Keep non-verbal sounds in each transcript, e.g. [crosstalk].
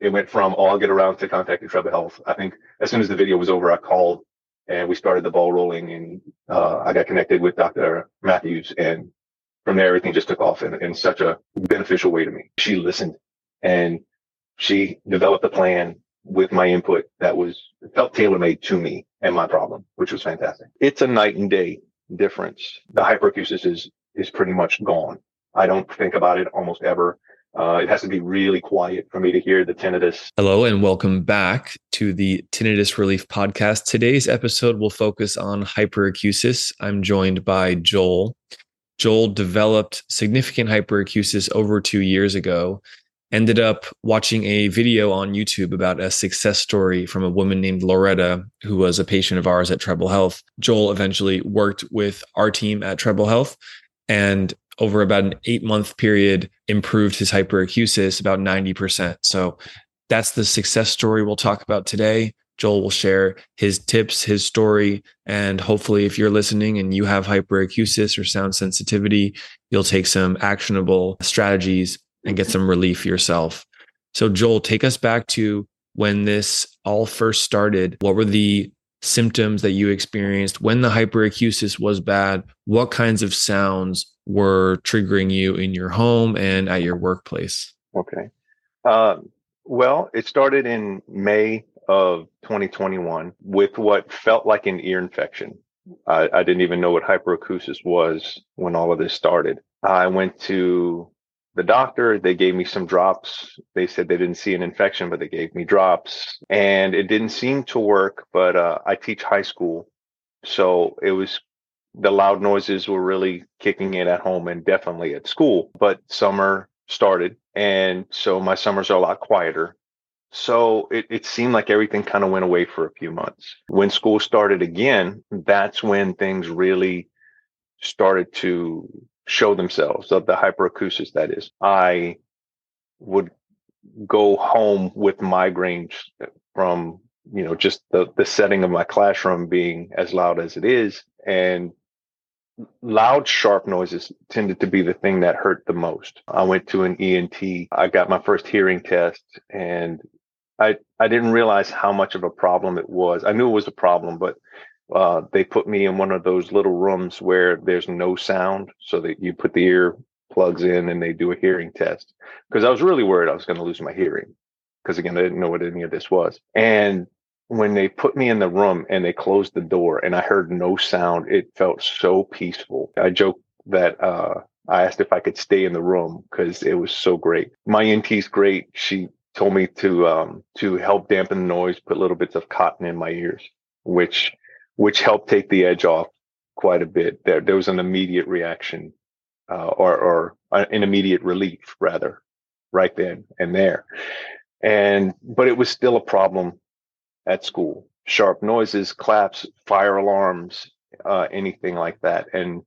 it went from, oh, I'll get around to contacting Treble Health. I think as soon as the video was over, I called and we started the ball rolling and uh, I got connected with Dr. Matthews. And from there, everything just took off in, in such a beneficial way to me. She listened and she developed a plan with my input that was felt tailor made to me and my problem, which was fantastic. It's a night and day difference. The hyperacusis is, is pretty much gone. I don't think about it almost ever. Uh, it has to be really quiet for me to hear the tinnitus. Hello, and welcome back to the Tinnitus Relief Podcast. Today's episode will focus on hyperacusis. I'm joined by Joel. Joel developed significant hyperacusis over two years ago. Ended up watching a video on YouTube about a success story from a woman named Loretta, who was a patient of ours at Treble Health. Joel eventually worked with our team at Treble Health and over about an eight month period improved his hyperacusis about 90%. So that's the success story we'll talk about today. Joel will share his tips, his story, and hopefully, if you're listening and you have hyperacusis or sound sensitivity, you'll take some actionable strategies and get some relief yourself. So, Joel, take us back to when this all first started. What were the symptoms that you experienced when the hyperacusis was bad? What kinds of sounds were triggering you in your home and at your workplace? Okay. Uh, well, it started in May of 2021 with what felt like an ear infection. I, I didn't even know what hyperacusis was when all of this started. I went to the doctor. They gave me some drops. They said they didn't see an infection, but they gave me drops and it didn't seem to work. But uh, I teach high school. So it was the loud noises were really kicking in at home and definitely at school. But summer started. And so my summers are a lot quieter. So it, it seemed like everything kind of went away for a few months. When school started again, that's when things really started to show themselves of the hyperacusis that is. I would go home with migraines from you know just the the setting of my classroom being as loud as it is and loud, sharp noises tended to be the thing that hurt the most. I went to an ENT. I got my first hearing test and I, I didn't realize how much of a problem it was. I knew it was a problem, but uh, they put me in one of those little rooms where there's no sound so that you put the ear plugs in and they do a hearing test because I was really worried I was going to lose my hearing because again, I didn't know what any of this was. And when they put me in the room and they closed the door and I heard no sound, it felt so peaceful. I joke that uh, I asked if I could stay in the room because it was so great. My ENT's great. She told me to um, to help dampen the noise, put little bits of cotton in my ears, which which helped take the edge off quite a bit. There there was an immediate reaction uh, or or an immediate relief rather right then and there. And but it was still a problem at school sharp noises, claps, fire alarms, uh, anything like that. And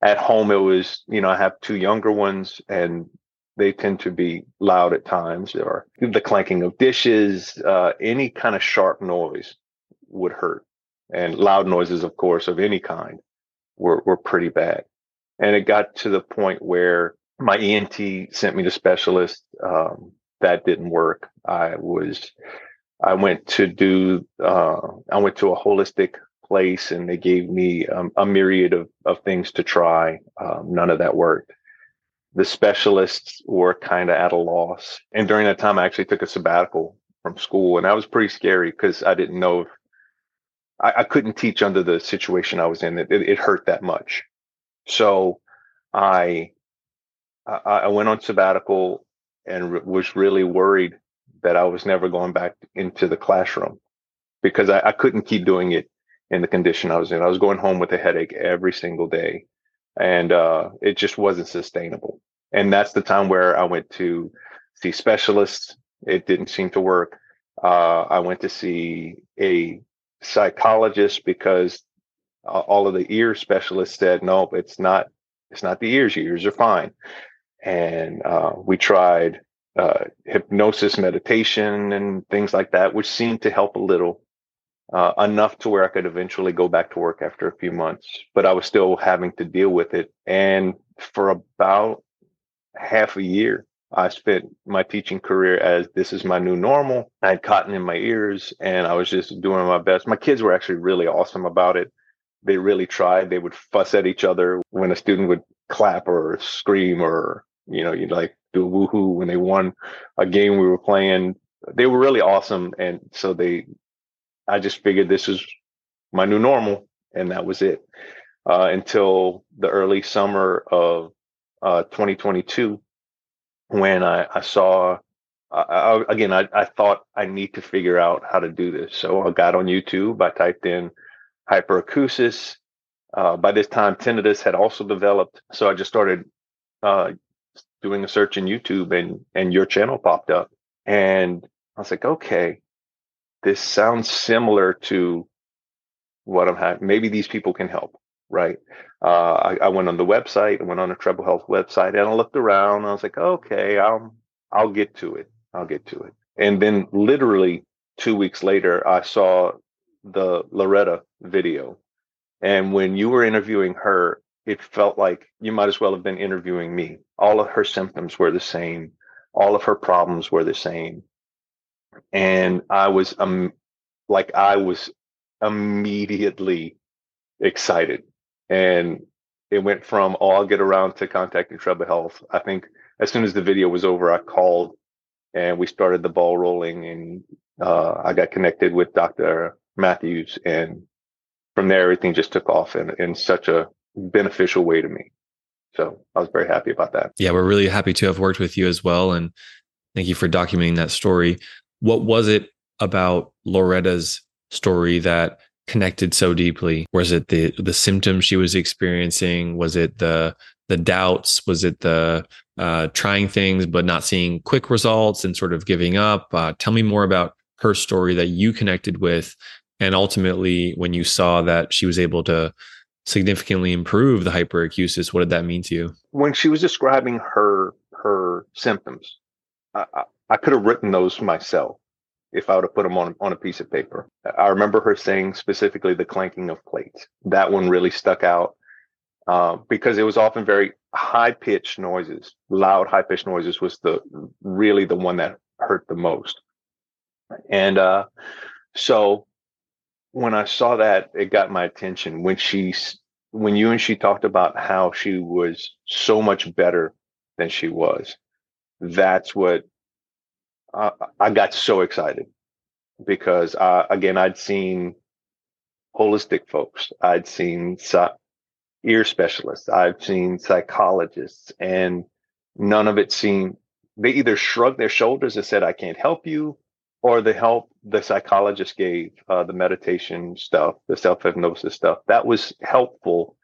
at home, it was, you know, I have two younger ones and they tend to be loud at times or the clanking of dishes, uh, any kind of sharp noise would hurt. And loud noises, of course, of any kind were, were pretty bad. And it got to the point where my ENT sent me to specialist. Um, that didn't work. I was I went to do, uh, I went to a holistic place and they gave me um, a myriad of, of things to try. Um, none of that worked. The specialists were kind of at a loss. And during that time, I actually took a sabbatical from school and that was pretty scary because I didn't know if I, I, couldn't teach under the situation I was in. It, it, it hurt that much. So I, I, I went on sabbatical and re- was really worried that I was never going back into the classroom because I, I, couldn't keep doing it in the condition I was in. I was going home with a headache every single day and uh, it just wasn't sustainable. And that's the time where I went to see specialists. It didn't seem to work. Uh, I went to see a psychologist because uh, all of the ear specialists said, no, it's not, it's not the ears. Your ears are fine. And uh, we tried uh, hypnosis, meditation, and things like that, which seemed to help a little, uh, enough to where I could eventually go back to work after a few months. But I was still having to deal with it. And for about half a year, I spent my teaching career as this is my new normal. I had cotton in my ears and I was just doing my best. My kids were actually really awesome about it. They really tried. They would fuss at each other when a student would clap or scream or, you know, you'd like do woohoo when they won a game we were playing. They were really awesome. And so they, I just figured this is my new normal and that was it. Uh, until the early summer of uh, 2022 when I, I saw, I, I, again, I, I thought I need to figure out how to do this. So I got on YouTube, I typed in hyperacusis. Uh, by this time, tinnitus had also developed. So I just started uh, doing a search in YouTube and, and your channel popped up. And I was like, okay, this sounds similar to what I'm having. Maybe these people can help right? Uh, I, I, went on the website, I went on a Treble Health website, and I looked around. I was like, okay, I'll I'll get to it. I'll get to it. And then literally two weeks later, I saw the Loretta video, and when you were interviewing her, it felt like you might as well have been interviewing me. All of her symptoms were the same. All of her problems were the same. And I was um like I was immediately excited and it went from, oh, I'll get around to contacting Treble Health. I think as soon as the video was over, I called and we started the ball rolling and uh, I got connected with Dr. Matthews. And from there, everything just took off in, in such a beneficial way to me. So I was very happy about that. Yeah, we're really happy to have worked with you as well. And thank you for documenting that story. What was it about Loretta's story that connected so deeply? Was it the the symptoms she was experiencing? Was it the the doubts? Was it the uh, trying things but not seeing quick results and sort of giving up? Uh, tell me more about her story that you connected with, and ultimately when you saw that she was able to significantly improve the hyperacusis, what did that mean to you? When she was describing her her symptoms, I, I, I could have written those myself if I would have put them on on a piece of paper. I remember her saying specifically the clanking of plates. That one really stuck out uh, because it was often very high pitched noises, loud high pitched noises was the really the one that hurt the most. And uh, so when I saw that, it got my attention when she when you and she talked about how she was so much better than she was. That's what uh, I got so excited because again, I'd seen holistic folks, I'd seen ear specialists, I've seen psychologists, and none of it seemed. They either shrugged their shoulders and said, "I can't help you," or the help the psychologist gave, uh, the meditation stuff, the self hypnosis stuff, that was helpful,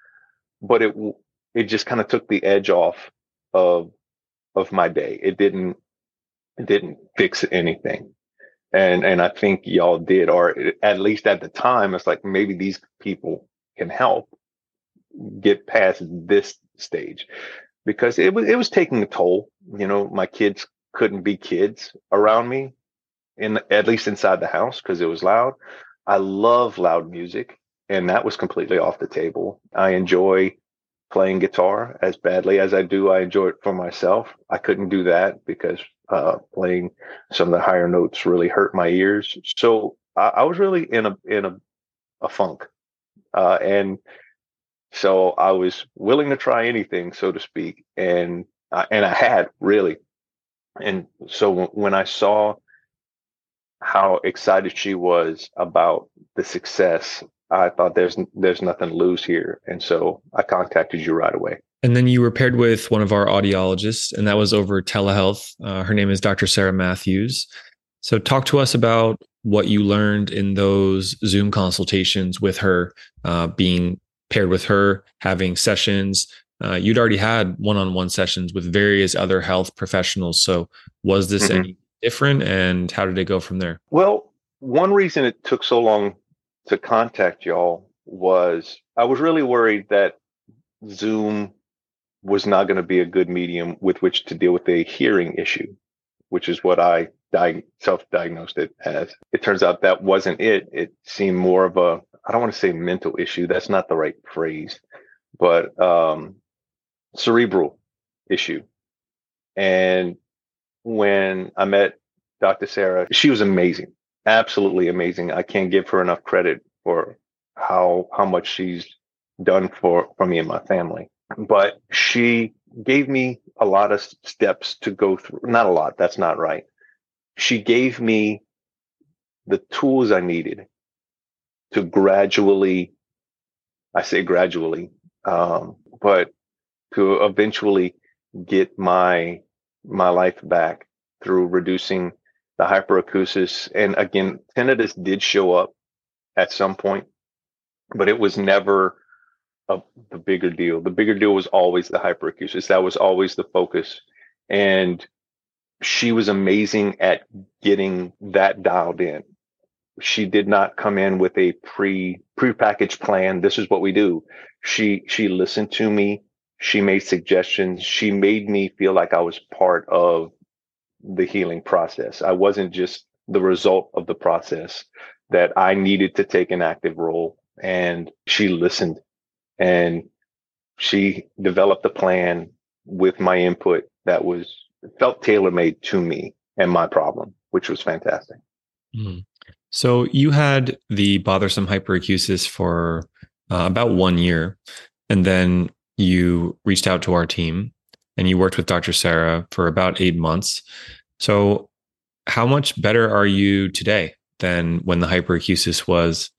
but it it just kind of took the edge off of of my day. It didn't didn't fix anything. And and I think y'all did, or at least at the time, it's like maybe these people can help get past this stage because it was it was taking a toll. You know, my kids couldn't be kids around me in at least inside the house because it was loud. I love loud music and that was completely off the table. I enjoy playing guitar as badly as I do. I enjoy it for myself. I couldn't do that because uh, playing some of the higher notes really hurt my ears. So I, I was really in a in a, a funk, uh, and so I was willing to try anything, so to speak, and uh, and I had really, and so when I saw how excited she was about the success, I thought there's there's nothing to lose here, and so I contacted you right away. And then you were paired with one of our audiologists, and that was over telehealth. Uh, her name is Dr. Sarah Matthews. So, talk to us about what you learned in those Zoom consultations with her, uh, being paired with her, having sessions. Uh, you'd already had one on one sessions with various other health professionals. So, was this mm-hmm. any different and how did it go from there? Well, one reason it took so long to contact y'all was I was really worried that Zoom was not going to be a good medium with which to deal with a hearing issue, which is what I di- self-diagnosed it as. It turns out that wasn't it. It seemed more of a I don't want to say mental issue. That's not the right phrase, but um, cerebral issue. And when I met Dr. Sarah, she was amazing, absolutely amazing. I can't give her enough credit for how how much she's done for for me and my family. But she gave me a lot of steps to go through. Not a lot. That's not right. She gave me the tools I needed to gradually, I say gradually, um, but to eventually get my my life back through reducing the hyperacusis. And again, tinnitus did show up at some point, but it was never a, the bigger deal. The bigger deal was always the hyperacusis. That was always the focus. And she was amazing at getting that dialed in. She did not come in with a pre pre-packaged plan. This is what we do. She she listened to me. She made suggestions. She made me feel like I was part of the healing process. I wasn't just the result of the process that I needed to take an active role. And she listened and she developed a plan with my input that was felt tailor made to me and my problem, which was fantastic. Mm. So you had the bothersome hyperacusis for uh, about one year, and then you reached out to our team and you worked with Dr. Sarah for about eight months. So, how much better are you today than when the hyperacusis was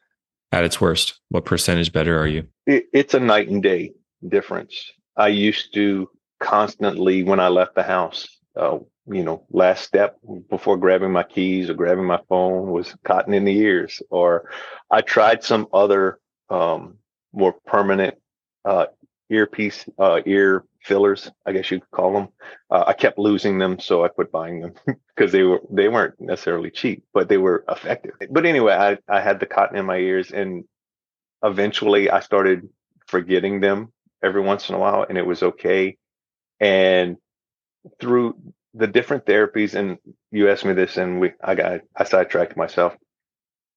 at its worst? What percentage better are you? It's a night and day difference. I used to constantly, when I left the house, uh, you know, last step before grabbing my keys or grabbing my phone was cotton in the ears, or I tried some other um, more permanent uh, earpiece, uh, ear fillers, I guess you could call them. Uh, I kept losing them, so I quit buying them [laughs] because they were they weren't necessarily cheap, but they were effective. But anyway, I I had the cotton in my ears, and eventually I started forgetting them every once in a while, and it was okay. And through the different therapies, and you asked me this, and we I got I sidetracked myself.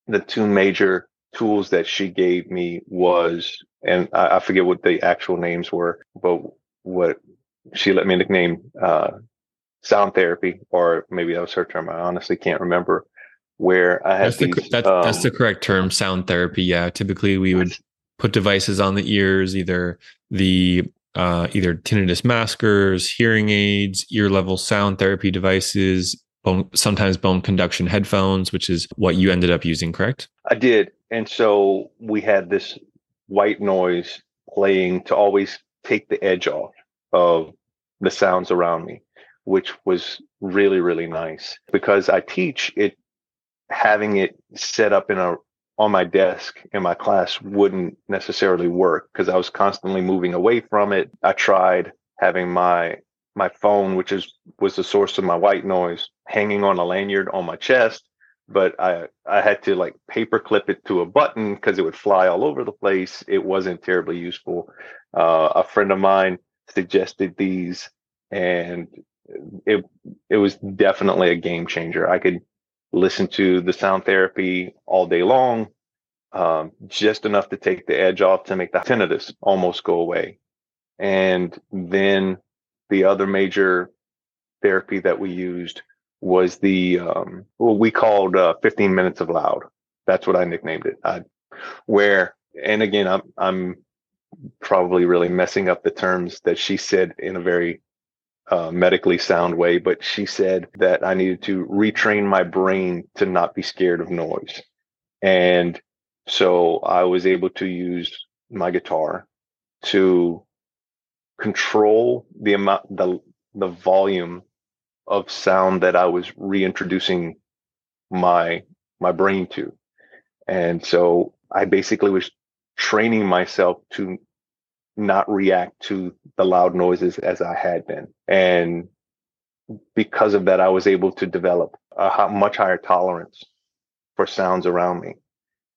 The two major tools that she gave me was, and I, I forget what the actual names were, but what she let me nickname uh, sound therapy, or maybe that was her term. I honestly can't remember. Where I had that's these, the, that, um, that's the correct term, sound therapy. Yeah, typically we would put devices on the ears, either the uh, either tinnitus maskers, hearing aids, ear level sound therapy devices, bone, sometimes bone conduction headphones, which is what you ended up using, correct? I did. And so we had this white noise playing to always take the edge off of the sounds around me, which was really, really nice because I teach it, having it set up in a, on my desk in my class wouldn't necessarily work because I was constantly moving away from it. I tried having my my phone, which is was the source of my white noise, hanging on a lanyard on my chest but I I had to like paper clip it to a button because it would fly all over the place. It wasn't terribly useful. Uh, a friend of mine suggested these, and it it was definitely a game changer. I could listen to the sound therapy all day long, um, just enough to take the edge off to make the tinnitus almost go away. And then the other major therapy that we used was the um, what we called uh, 15 minutes of loud. That's what I nicknamed it. I, where and again, I'm I'm probably really messing up the terms that she said in a very uh, medically sound way, but she said that I needed to retrain my brain to not be scared of noise, and so I was able to use my guitar to control the amount the the volume of sound that I was reintroducing my my brain to. And so I basically was training myself to not react to the loud noises as I had been. And because of that, I was able to develop a much higher tolerance for sounds around me.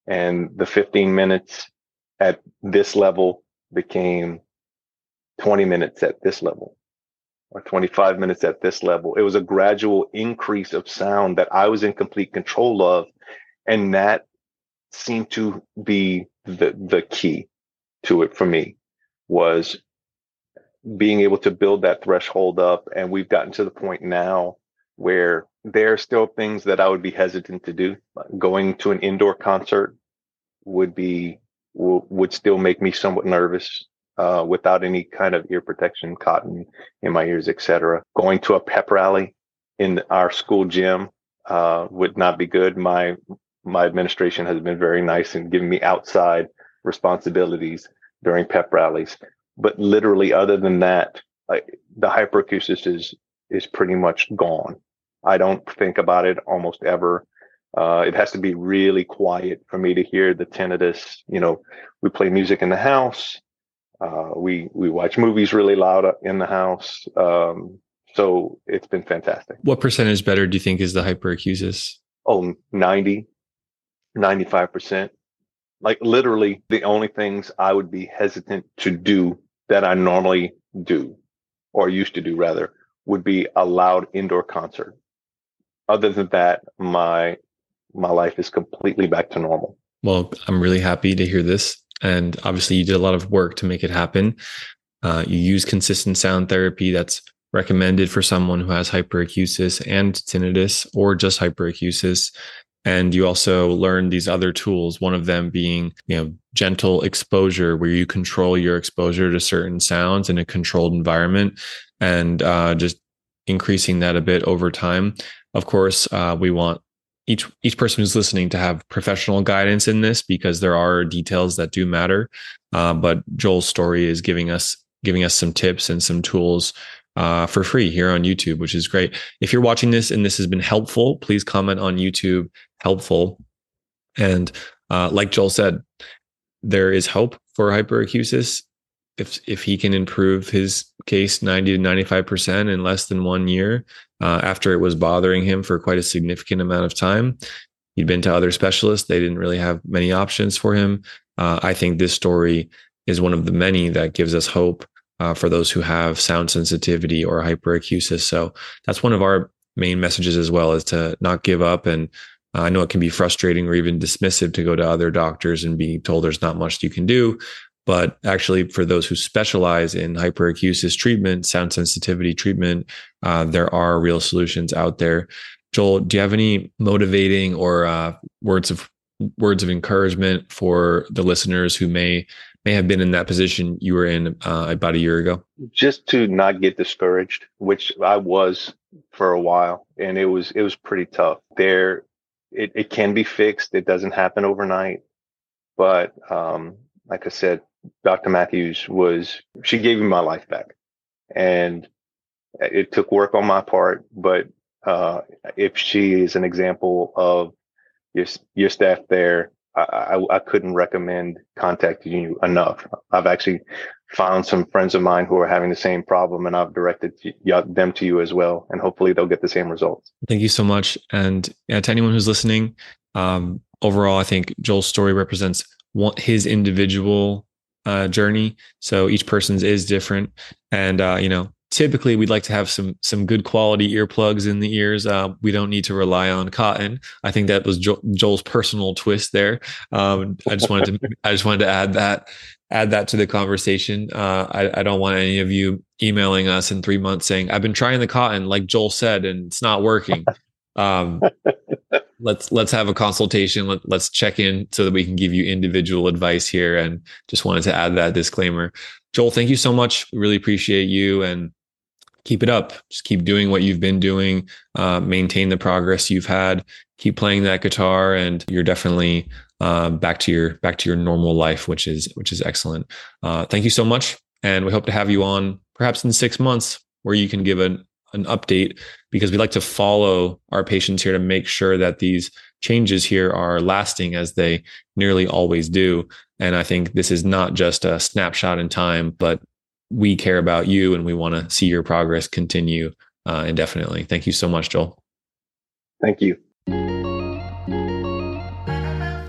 And the 15 minutes at this level became 20 minutes at this level or 25 minutes at this level. It was a gradual increase of sound that I was in complete control of. And that seemed to be the, the key to it for me was being able to build that threshold up. And we've gotten to the point now where there are still things that I would be hesitant to do. Going to an indoor concert would be would still make me somewhat nervous uh, without any kind of ear protection, cotton in my ears, etc. Going to a pep rally in our school gym uh, would not be good. My my administration has been very nice and given me outside responsibilities during pep rallies. But literally, other than that, I, the hyperacusis is is pretty much gone. I don't think about it almost ever. Uh, it has to be really quiet for me to hear the tinnitus. You know, we play music in the house. Uh, we we watch movies really loud in the house. Um, so it's been fantastic. What percentage better do you think is the hyperacusis? Oh, 90, 95%. Like literally the only things I would be hesitant to do that I normally do or used to do rather would be a loud indoor concert. Other than that, my my life is completely back to normal. Well, I'm really happy to hear this. And obviously, you did a lot of work to make it happen. Uh, you use consistent sound therapy that's recommended for someone who has hyperacusis and tinnitus or just hyperacusis. And you also learn these other tools, one of them being, you know, gentle exposure, where you control your exposure to certain sounds in a controlled environment and uh, just increasing that a bit over time. Of course, uh, we want each each person who's listening to have professional guidance in this because there are details that do matter. Uh, but Joel's story is giving us giving us some tips and some tools uh, for free here on YouTube, which is great. If you're watching this and this has been helpful, please comment on YouTube helpful. And uh, like Joel said, there is hope for hyperacusis if if he can improve his case 90 to 95% in less than one year uh, after it was bothering him for quite a significant amount of time. He'd been to other specialists. They didn't really have many options for him. Uh, i think this story is one of the many that gives us hope uh, for those who have sound sensitivity or hyperacusis. So that's one of our main messages as well is to not give up. And I know it can be frustrating or even dismissive to go to other doctors and be told there's not much you can do. But actually, for those who specialize in hyperacusis treatment, sound sensitivity treatment, uh, there are real solutions out there. Joel, do you have any motivating or uh, words of words of encouragement for the listeners who may may have been in that position you were in uh, about a year ago? Just to not get discouraged, which I was for a while, and it was it was pretty tough. There, it, it can be fixed. It doesn't happen overnight, but um, like I said, Dr. Matthews was, she gave me my life back. And it took work on my part, but uh, if she is an example of your, your staff there, I, I, I, couldn't recommend contacting you enough. I've actually found some friends of mine who are having the same problem and I've directed them to you as well. And hopefully they'll get the same results. Thank you so much. And yeah, to anyone who's listening, um, overall, I think Joel's story represents his individual uh, journey. So each person's is different, and uh, you know, typically we'd like to have some some good quality earplugs in the ears. Uh, we don't need to rely on cotton. I think that was jo- Joel's personal twist there. Um, I just wanted to I just wanted to add that add that to the conversation. Uh, I, I don't want any of you emailing us in three months saying I've been trying the cotton, like Joel said, and it's not working. Um, let's let's have a consultation. Let, let's check in so that we can give you individual advice here. And just wanted to add that disclaimer. Joel, thank you so much. Really appreciate you and keep it up. Just keep doing what you've been doing. Uh, maintain the progress you've had. Keep playing that guitar, and you're definitely uh, back to your back to your normal life, which is which is excellent. Uh, thank you so much, and we hope to have you on perhaps in six months, where you can give an an update because we like to follow our patients here to make sure that these changes here are lasting as they nearly always do. And I think this is not just a snapshot in time, but we care about you and we want to see your progress continue uh, indefinitely. Thank you so much, Joel. Thank you.